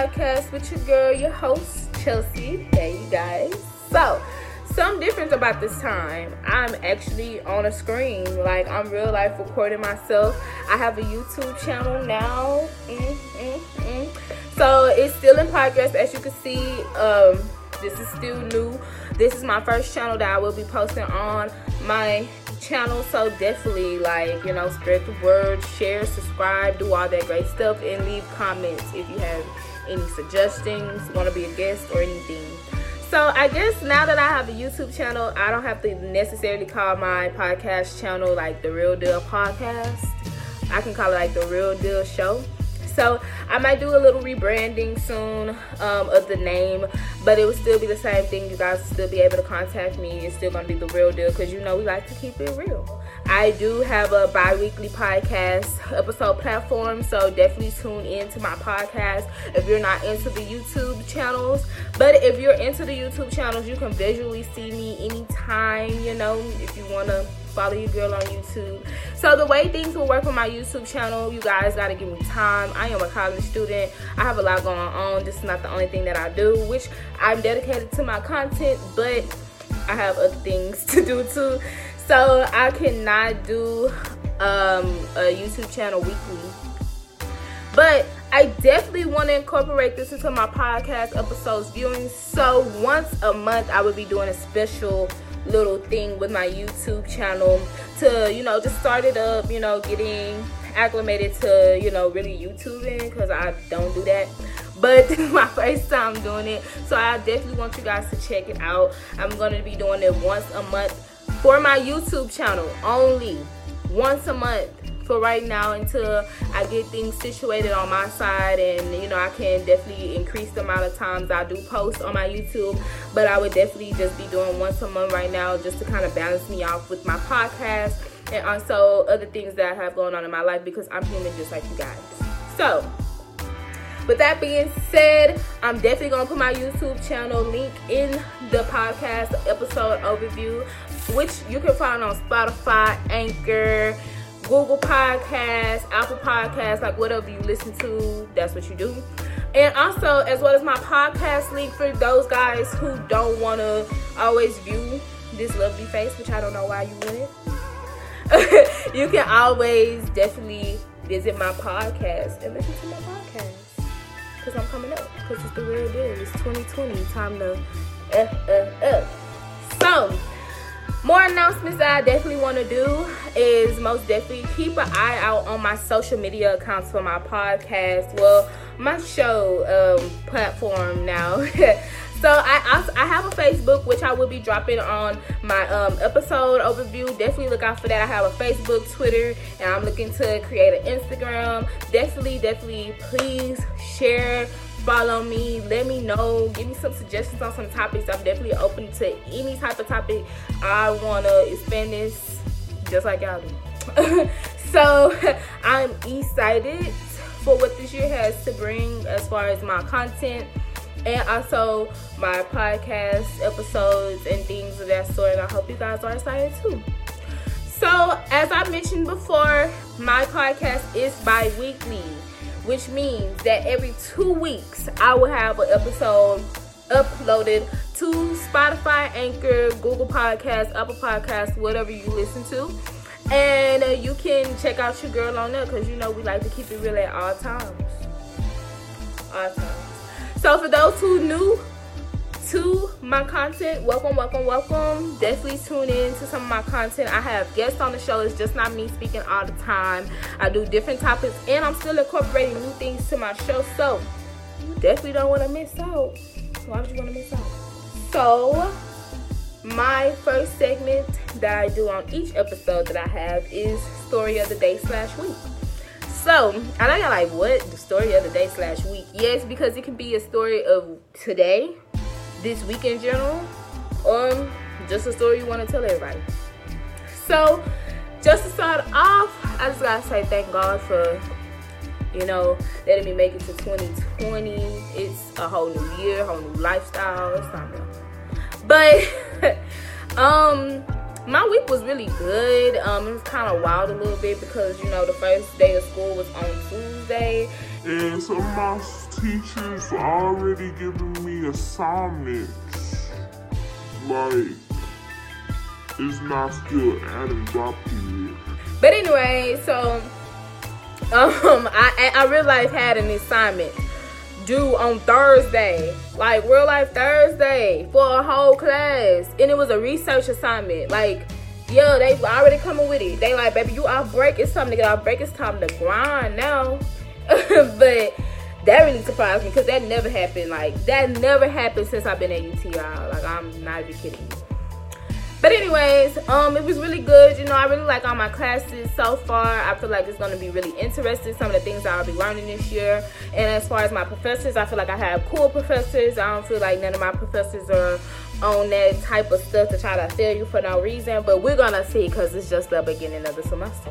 podcast with your girl, your host, Chelsea. Hey, you guys. So, some difference about this time. I'm actually on a screen, like I'm real life recording myself. I have a YouTube channel now. Mm, mm, mm. So, it's still in progress, as you can see. Um, this is still new. This is my first channel that I will be posting on my channel. So definitely like, you know, spread the word, share, subscribe, do all that great stuff and leave comments if you have any suggestions, want to be a guest or anything. So I guess now that I have a YouTube channel, I don't have to necessarily call my podcast channel like the Real Deal Podcast. I can call it like the Real Deal Show so I might do a little rebranding soon um, of the name, but it will still be the same thing. You guys will still be able to contact me. It's still gonna be the real deal because you know we like to keep it real. I do have a bi-weekly podcast episode platform, so definitely tune in to my podcast if you're not into the YouTube channels. But if you're into the YouTube channels, you can visually see me anytime, you know, if you wanna follow your girl on YouTube. So the way things will work on my YouTube channel, you guys gotta give me time. I am a college student. I have a lot going on. This is not the only thing that I do, which I'm dedicated to my content, but I have other things to do too. So I cannot do um, a YouTube channel weekly. But I definitely want to incorporate this into my podcast episodes viewing. So once a month, I will be doing a special little thing with my YouTube channel to, you know, just start it up, you know, getting acclimated to, you know, really YouTubing because I don't do that. But this is my first time doing it. So I definitely want you guys to check it out. I'm going to be doing it once a month for my YouTube channel only. Once a month for right now until I get things situated on my side and you know I can definitely increase the amount of times I do post on my YouTube but I would definitely just be doing once a month right now just to kind of balance me off with my podcast and also other things that I have going on in my life because I'm human just like you guys so with that being said, I'm definitely gonna put my YouTube channel link in the podcast episode overview, which you can find on Spotify, Anchor, Google Podcasts, Apple Podcasts, like whatever you listen to, that's what you do. And also, as well as my podcast link for those guys who don't want to always view this lovely face, which I don't know why you wouldn't. you can always definitely visit my podcast and listen to my podcast. Because I'm coming up. Because it's the real deal. It's 2020. Time to F, F, F. So, more announcements that I definitely want to do is most definitely keep an eye out on my social media accounts for my podcast. Well, my show um, platform now. so I also, I have a Facebook which I will be dropping on my um, episode overview. Definitely look out for that. I have a Facebook, Twitter, and I'm looking to create an Instagram. Definitely, definitely, please share follow me let me know give me some suggestions on some topics i'm definitely open to any type of topic i want to expand this just like y'all do so i'm excited for what this year has to bring as far as my content and also my podcast episodes and things of that sort and i hope you guys are excited too so as i mentioned before my podcast is bi-weekly which means that every two weeks I will have an episode uploaded to Spotify, Anchor, Google Podcasts, Apple Podcasts, whatever you listen to. And uh, you can check out your girl on there because you know we like to keep it real at all times. All times. So for those who new to my content, welcome, welcome, welcome. Definitely tune in to some of my content. I have guests on the show. It's just not me speaking all the time. I do different topics and I'm still incorporating new things to my show. So you definitely don't want to miss out. Why would you want to miss out? So my first segment that I do on each episode that I have is story of the day slash week. So I know you're like, what? The story of the day slash week? Yes, because it can be a story of today, this week in general, or just a story you want to tell everybody. So, just to start off, I just gotta say thank God for you know letting me make it to 2020. It's a whole new year, whole new lifestyle. It's but um my week was really good. Um, it was kind of wild a little bit because you know the first day of school was on Tuesday. It's a my teachers already giving me assignments. Like, it's not still adding drop period. But anyway, so um, I I real life had an assignment due on Thursday, like real life Thursday for a whole class, and it was a research assignment. Like, yeah, they already coming with it. They like, baby, you off break. It's time to get off break. It's time to grind now. but that really surprised me because that never happened. Like that never happened since I've been at UTI. Like I'm not even kidding. But anyways, um, it was really good. You know, I really like all my classes so far. I feel like it's gonna be really interesting. Some of the things I'll be learning this year. And as far as my professors, I feel like I have cool professors. I don't feel like none of my professors are on that type of stuff to try to fail you for no reason. But we're gonna see because it's just the beginning of the semester.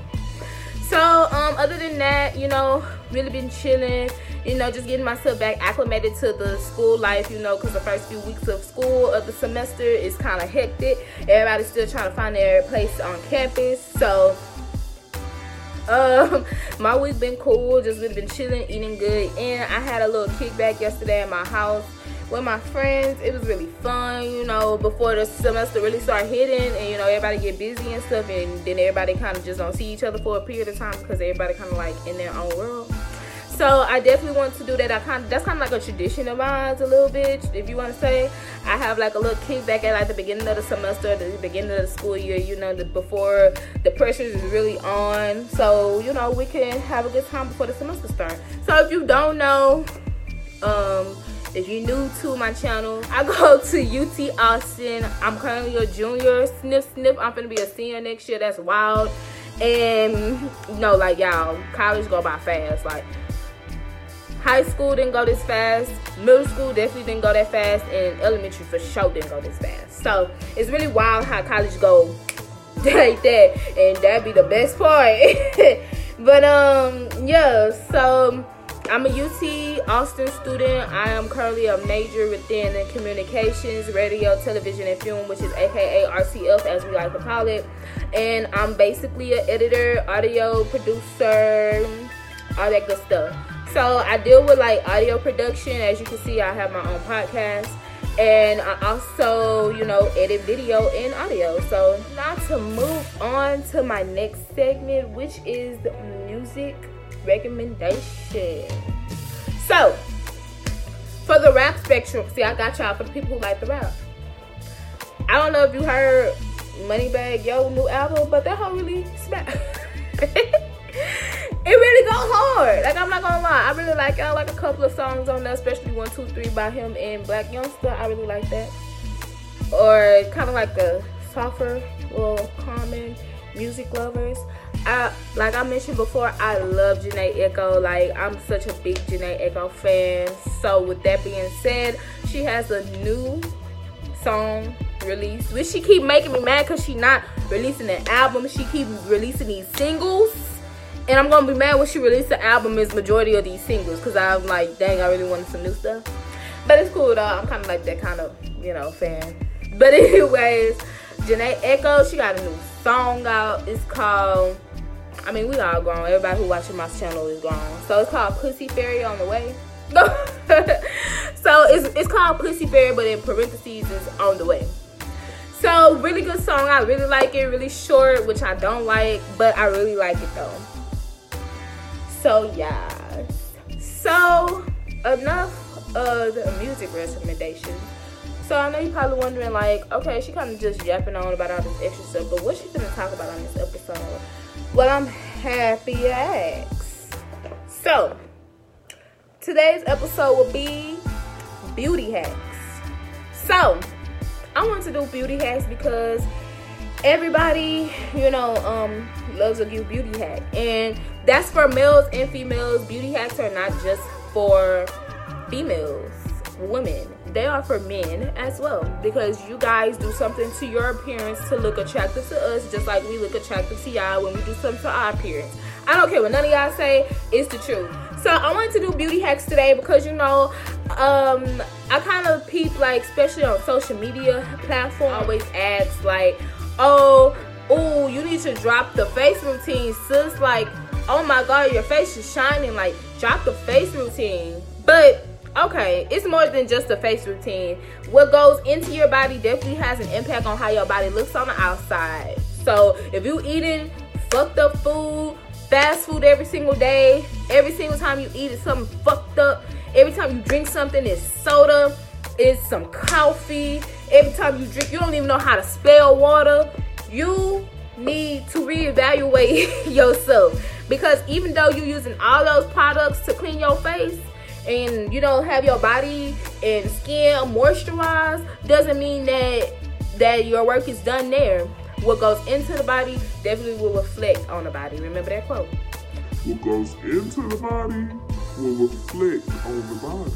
So, um, other than that, you know, really been chilling, you know, just getting myself back acclimated to the school life, you know, because the first few weeks of school of the semester is kind of hectic. Everybody's still trying to find their place on campus. So, um, my week's been cool, just really been chilling, eating good, and I had a little kickback yesterday at my house with my friends. It was really fun, you know, before the semester really start hitting and, you know, everybody get busy and stuff. And then everybody kind of just don't see each other for a period of time because everybody kind of like in their own world. So I definitely want to do that. I kind of, that's kind of like a tradition of mine a little bit, if you want to say. I have like a little kickback at like the beginning of the semester, the beginning of the school year, you know, the, before the pressure is really on. So, you know, we can have a good time before the semester starts. So if you don't know, um, if you're new to my channel, I go to UT Austin. I'm currently a junior. Sniff, sniff. I'm gonna be a senior next year. That's wild. And you know, like y'all, college go by fast. Like high school didn't go this fast. Middle school definitely didn't go that fast, and elementary for sure didn't go this fast. So it's really wild how college go like that, and that'd be the best part. but um, yeah. So I'm a UT Austin student. I am currently a major within communications, radio, television, and film, which is AKA RTF as we like to call it. And I'm basically an editor, audio producer, all that good stuff. So I deal with like audio production. As you can see, I have my own podcast. And I also, you know, edit video and audio. So now to move on to my next segment, which is music recommendation. So, for the rap spectrum, see, I got y'all for the people who like the rap. I don't know if you heard Moneybagg Yo new album, but that whole really smack. it really goes hard. Like I'm not gonna lie, I really like I like a couple of songs on there, especially one, two, three by him and Blac Youngsta. I really like that. Or kind of like a softer, little common music lovers. I like I mentioned before, I love Jhené Aiko. Like I'm such a big Jhené Aiko fan. So with that being said, she has a new song released, which she keep making me mad because she not releasing an album. She keep releasing these singles. And I'm gonna be mad when she releases the album is majority of these singles because I'm like, dang, I really wanted some new stuff. But it's cool though. I'm kind of like that kind of, you know, fan. But anyways, Jhené Aiko, she got a new song out. It's called I mean, we all grown. Everybody who watching my channel is grown. So it's called Pussy Fairy on the way. so it's, it's called Pussy Fairy, but in parentheses is on the way. So really good song. I really like it. Really short, which I don't like, but I really like it though. So yeah. So enough of the music recommendations. So I know you're probably wondering, like, okay, she kind of just yapping on about all this extra stuff, but what's she gonna talk about on this episode? Well, I'm happy ask. So, today's episode will be beauty hacks. So, I want to do beauty hacks because everybody, you know, um, loves a good beauty hack, and that's for males and females. Beauty hacks are not just for females, women they are for men as well. Because you guys do something to your appearance to look attractive to us just like we look attractive to y'all when we do something to our appearance. I don't care what none of y'all say it's the truth. So i wanted to do beauty hacks today because you know um i kind of peep like especially on social media platform always ask like oh oh you need to drop the face routine sis. Like oh my god your face is shining. Like drop the face routine. But okay, it's more than just a face routine. What goes into your body definitely has an impact on how your body looks on the outside. So if you eating fucked up food, fast food every single day, every single time you eat is something fucked up. Every time you drink something, it's soda, it's some coffee. Every time you drink, you don't even know how to spell water. You need to reevaluate yourself because even though you're using all those products to clean your face and you don't have your body and skin moisturized doesn't mean that that your work is done there. What goes into the body definitely will reflect on the body. Remember that quote. What goes into the body will reflect on the body.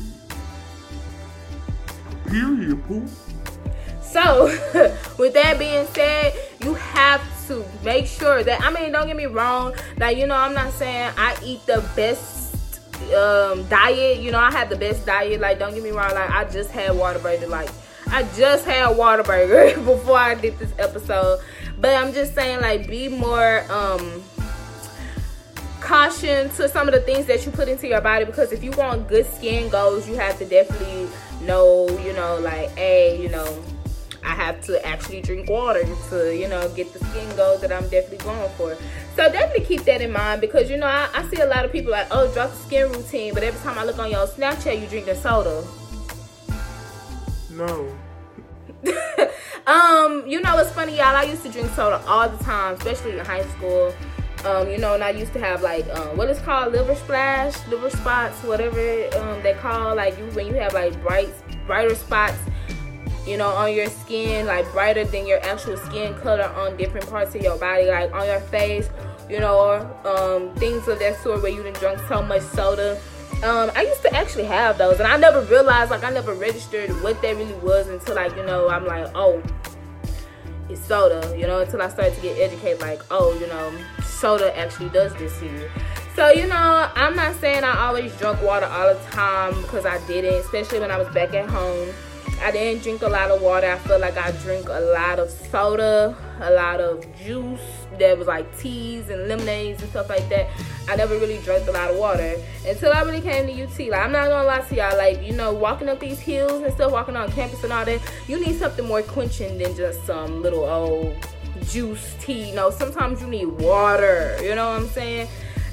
Period pooh so, with that being said, you have to make sure that I mean, don't get me wrong. Like you know, I'm not saying I eat the best um, diet. You know, I have the best diet. Like don't get me wrong. Like I just had Whataburger. Like I just had Whataburger before I did this episode. But I'm just saying, like, be more um caution to some of the things that you put into your body because if you want good skin goals, you have to definitely know, you know, like, hey, you know, I have to actually drink water to, you know, get the skin goals that I'm definitely going for. So definitely keep that in mind because, you know, I, I see a lot of people like, oh, drop the skin routine. But every time I look on your Snapchat, you drinking soda. No. um, you know, it's funny, y'all. I used to drink soda all the time, especially in high school. Um, you know, and I used to have like um, what is called liver splash, liver spots, whatever um, they call like you when you have like bright, brighter spots you know, on your skin, like brighter than your actual skin color on different parts of your body, like on your face, you know, um, things of that sort where you didn't drink so much soda. Um, I used to actually have those, and I never realized, like, I never registered what that really was until, like, you know, I'm like, oh, it's soda, you know, until I started to get educated, like, oh, you know, soda actually does this to you. So, you know, I'm not saying I always drunk water all the time because I didn't, especially when I was back at home. I didn't drink a lot of water. I feel like I drink a lot of soda, a lot of juice. There was like teas and lemonades and stuff like that. I never really drank a lot of water until I really came to UT. Like I'm not gonna lie to y'all, like you know, walking up these hills and stuff, walking on campus and all that, you need something more quenching than just some little old juice tea. You know, sometimes you need water. You know what I'm saying?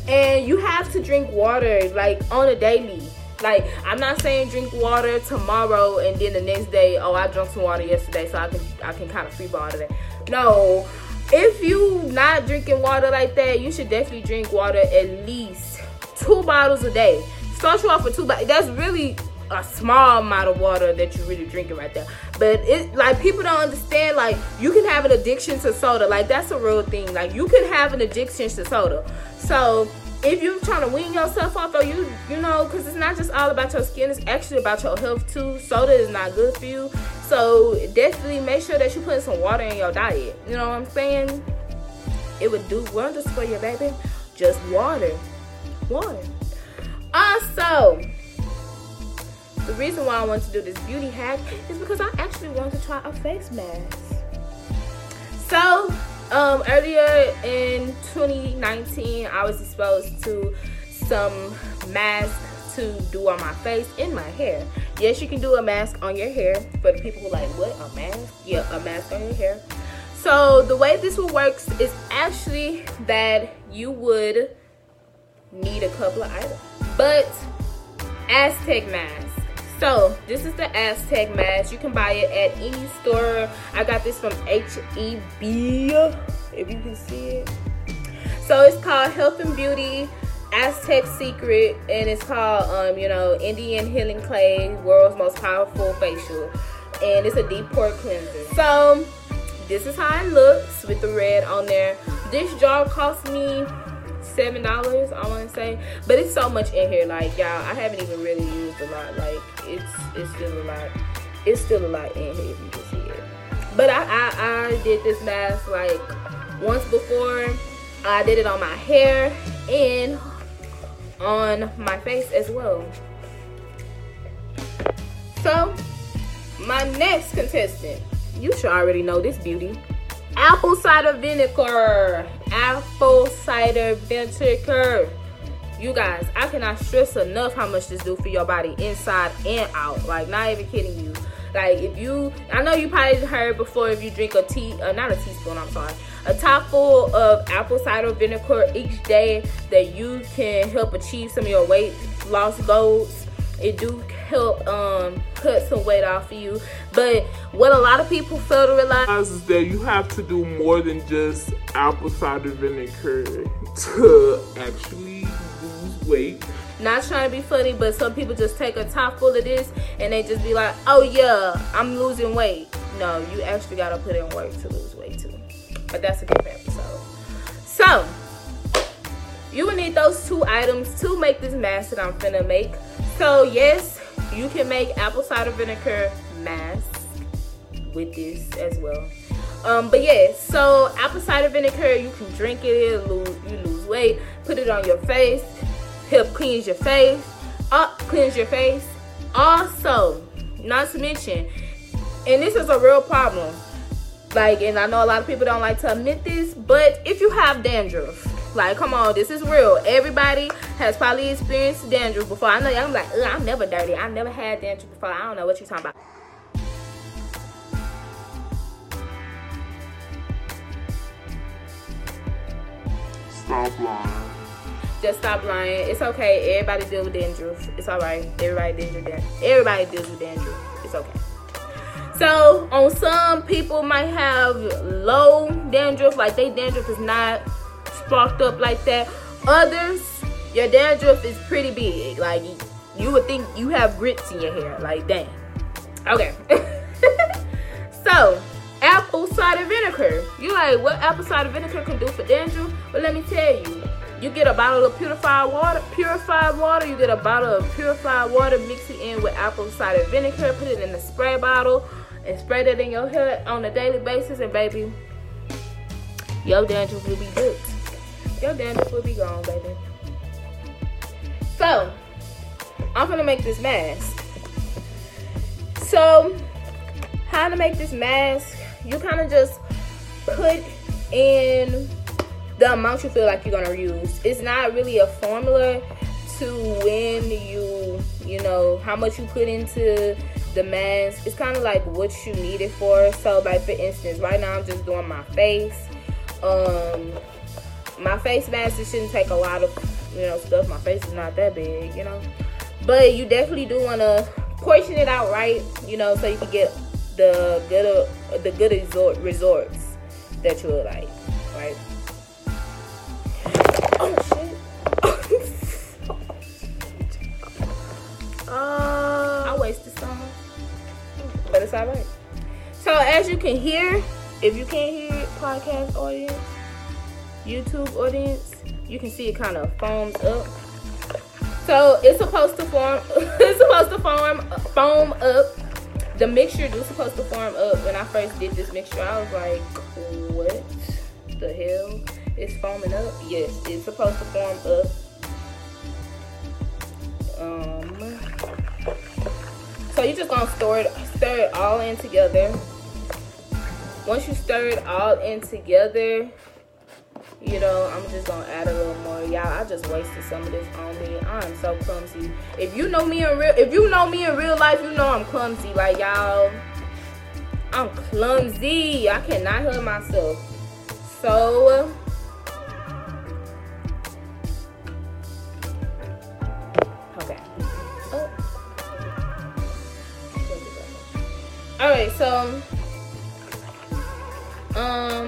And you have to drink water like on a daily like I'm not saying drink water tomorrow and then the next day, oh I drank some water yesterday, so I can I can kind of freeball today. No, if you not drinking water like that, you should definitely drink water at least two bottles a day. Start you off with two, bottles. That's really a small amount of water that you're really drinking right there. But it like people don't understand like you can have an addiction to soda. Like that's a real thing. Like you can have an addiction to soda. So if you're trying to wean yourself off or you you know because it's not just all about your skin it's actually about your health too. Soda is not good for you. So definitely make sure that you put some water in your diet. You know what i'm saying? It would do wonders for you baby. Just water. Water. Also the reason why i want to do this beauty hack is because i actually want to try a face mask. So um, earlier in 2019, I was exposed to some mask to do on my face and my hair. Yes, you can do a mask on your hair. For the people who like, what, a mask? Yeah, a mask on your hair. So the way this will works is actually that you would need a couple of items. But Aztec mask so this is the Aztec mask. You can buy it at any store. I got this from HEB, if you can see it. So it's called Health and Beauty Aztec Secret, and it's called, um, you know, Indian Healing Clay, world's most powerful facial, and it's a deep pore cleanser. So this is how it looks with the red on there. This jar cost me seven dollars i want to say. But it's so much in here like y'all i haven't even really used a lot like it's it's still a lot it's still a lot in here if you can see it. But i i, I did this mask like once before. I did it on my hair and on my face as well. So my next contestant you should already know this beauty. Apple cider vinegar apple cider vinegar You guys, I cannot stress enough how much this do for your body inside and out. Like, not even kidding you. Like, if you, I know you probably heard before if you drink a tea, uh, not a teaspoon, I'm sorry, a top full of apple cider vinegar each day, that you can help achieve some of your weight loss goals. It do help um cut some weight off of you. But what a lot of people fail to realize is that you have to do more than just apple cider vinegar to actually lose weight. Not trying to be funny, but some people just take a top full of this and they just be like, oh yeah, I'm losing weight. No, you actually gotta put in work to lose weight too. But that's a different episode. So, you will need those two items to make this mask that I'm finna make. So yes, you can make apple cider vinegar mask with this as well. Um, but yeah, so apple cider vinegar, you can drink it, lose, you lose weight, put it on your face, help cleanse your face, up uh, cleanse your face. Also, not to mention, and this is a real problem. Like, and I know a lot of people don't like to admit this, but if you have dandruff, like, come on, this is real. Everybody has probably experienced dandruff before. I know y'all like, I'm never dirty. I've never had dandruff before. I don't know what you're talking about. Stop lying. Just stop lying. It's okay. Everybody deal with dandruff. It's alright. Everybody deals with dandruff. Everybody deals with dandruff. It's okay. So on some people might have low dandruff, like they dandruff is not sparked up like that. Others, your dandruff is pretty big. Like you would think you have grits in your hair. Like dang. Okay. so apple cider vinegar. You like what apple cider vinegar can do for dandruff? But let me tell you. You get a bottle of purified water, purified water. You get a bottle of purified water, mix it in with apple cider vinegar, put it in a spray bottle, and spray that in your hair on a daily basis. And baby, your dandruff will be good your dandruff will be gone, baby. So, I'm gonna make this mask. So, how to make this mask? You kind of just put in the amount you feel like you're gonna use. It's not really a formula to when you, you know, how much you put into the mask. It's kind of like what you need it for. So, like for instance, right now I'm just doing my face. Um, my face mask it shouldn't take a lot of you know stuff. My face is not that big you know. But you definitely do want to portion it out right you know so you can get the good uh, the good resort resorts that you would like right? Oh shit. Uh, I wasted some but it's all right. So as you can hear if you can't hear it podcast audience YouTube audience, you can see it kind of foams up. So it's supposed to form, it's supposed to form, foam up. The mixture is supposed to form up. When I first did this mixture, I was like, what the hell? It's foaming up? Yes, it's supposed to form up. Um, so you're just gonna stir it, stir it all in together. Once you stir it all in together, you know i'm just gonna add a little more. Y'all i just wasted some of this on me. I'm so clumsy. If you know me in real if you know me in real life you know i'm clumsy. Like y'all i'm clumsy. I cannot help myself. So okay. Oh. all right so um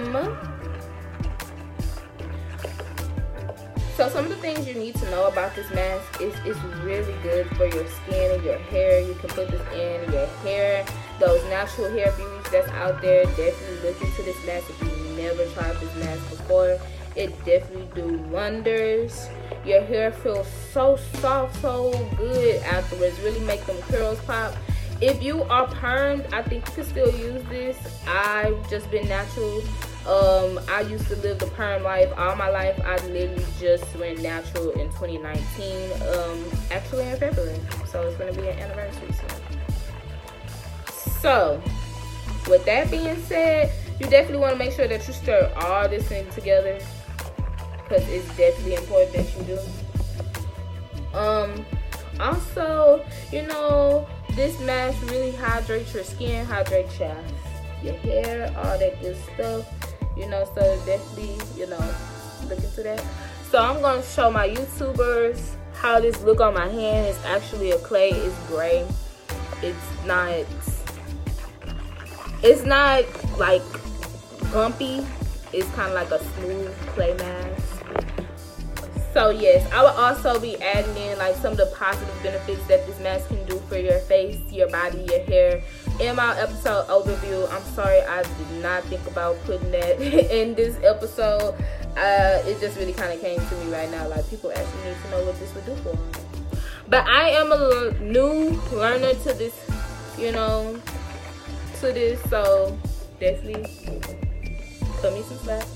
some of the things you need to know about this mask is it's really good for your skin and your hair. You can put this in your hair. Those natural hair beauties that's out there, definitely look into this mask if you never tried this mask before. It definitely do wonders. Your hair feels so soft, so good afterwards. Really make them curls pop. If you are permed, I think you can still use this. I've just been natural um, I used to live the perm life all my life. I literally just went natural in 2019, um, actually in February. So it's gonna be an anniversary soon. So, with that being said, you definitely want to make sure that you stir all this thing together because it's definitely important that you do. Um, also, you know, this mask really hydrates your skin, hydrates your, your hair, all that good stuff. You know, so definitely, you know, look into that. So I'm gonna show my YouTubers how this look on my hand. It's actually a clay, it's gray. It's not it's not like bumpy. It's kind of like a smooth clay mask. So yes, I will also be adding in like some of the positive benefits that this mask can do for your face, your body, your hair. In my episode overview, I'm sorry I did not think about putting that in this episode. Uh, it just really kind of came to me right now. Like people actually need to know what this would do for them. But I am a new learner to this, you know, to this. So definitely cut me some slack.